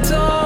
door